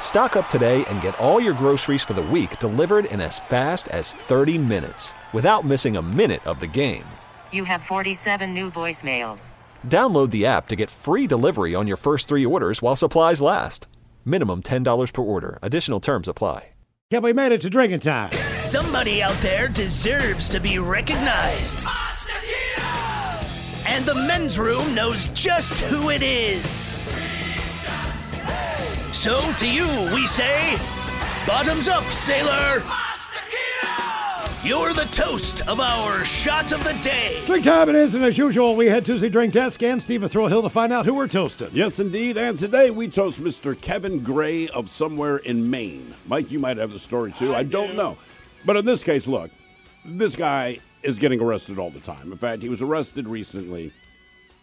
Stock up today and get all your groceries for the week delivered in as fast as 30 minutes without missing a minute of the game. You have 47 new voicemails. Download the app to get free delivery on your first three orders while supplies last. Minimum $10 per order. Additional terms apply. Have we made it to drinking time? Somebody out there deserves to be recognized. And the men's room knows just who it is. So to you, we say, bottoms up, sailor. You're the toast of our shot of the day. Drink time it is, and as usual, we head to the drink desk and Steve will throw hill to find out who we're toasting. Yes, indeed. And today we toast Mr. Kevin Gray of somewhere in Maine. Mike, you might have the story too. I, don't know. But in this case, look, this guy is getting arrested all the time. In fact, he was arrested recently.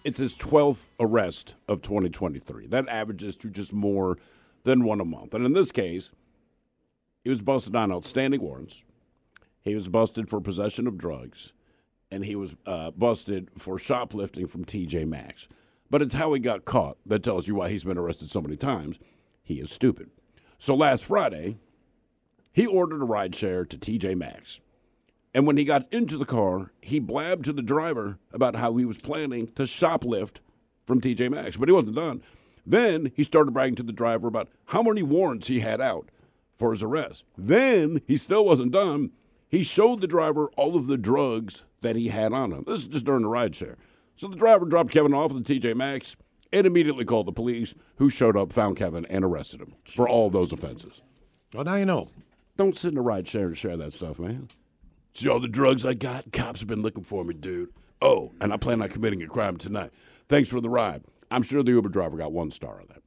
It's his 12th arrest of 2023. That averages to just more than one a month. And in this case, he was busted on outstanding warrants. He was busted for possession of drugs, and he was uh, busted for shoplifting from TJ Maxx. But it's how he got caught that tells you why he's been arrested so many times. He is stupid. So last Friday, he ordered a ride share to TJ Maxx. And when he got into the car, he blabbed to the driver about how he was planning to shoplift from TJ Maxx. But he wasn't done. Then he started bragging to the driver about how many warrants he had out for his arrest. Then he still wasn't done. He showed the driver all of the drugs that he had on him. This is just during the ride share. So the driver dropped Kevin off at the TJ Maxx and immediately called the police, who showed up, found Kevin, and arrested him for all those offenses. Well, now you know. Don't sit in a ride share and share that stuff, man. See all the drugs I got? Cops have been looking for me, dude. Oh, and I plan on committing a crime tonight. Thanks for the ride. I'm sure the Uber driver got one star on that.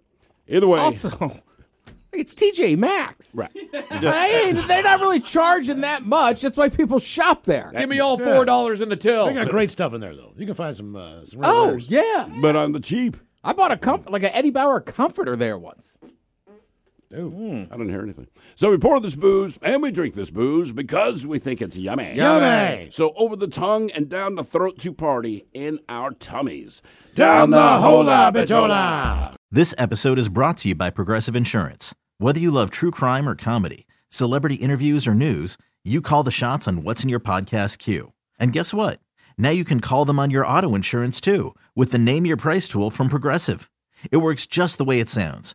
Either way, Also, it's TJ Maxx. right. I mean, they're not really charging that much. That's why people shop there. Give me all four dollars in the till. They got great stuff in there, though. You can find some uh, some real Oh winners. yeah, But on the cheap. I bought a comf- like an Eddie Bauer comforter there once. Hmm. I didn't hear anything. So we pour this booze and we drink this booze because we think it's yummy. Yummy. So over the tongue and down the throat to party in our tummies. Down the hola bitola. This episode is brought to you by Progressive Insurance. Whether you love true crime or comedy, celebrity interviews or news, you call the shots on what's in your podcast queue. And guess what? Now you can call them on your auto insurance too with the Name Your Price tool from Progressive. It works just the way it sounds.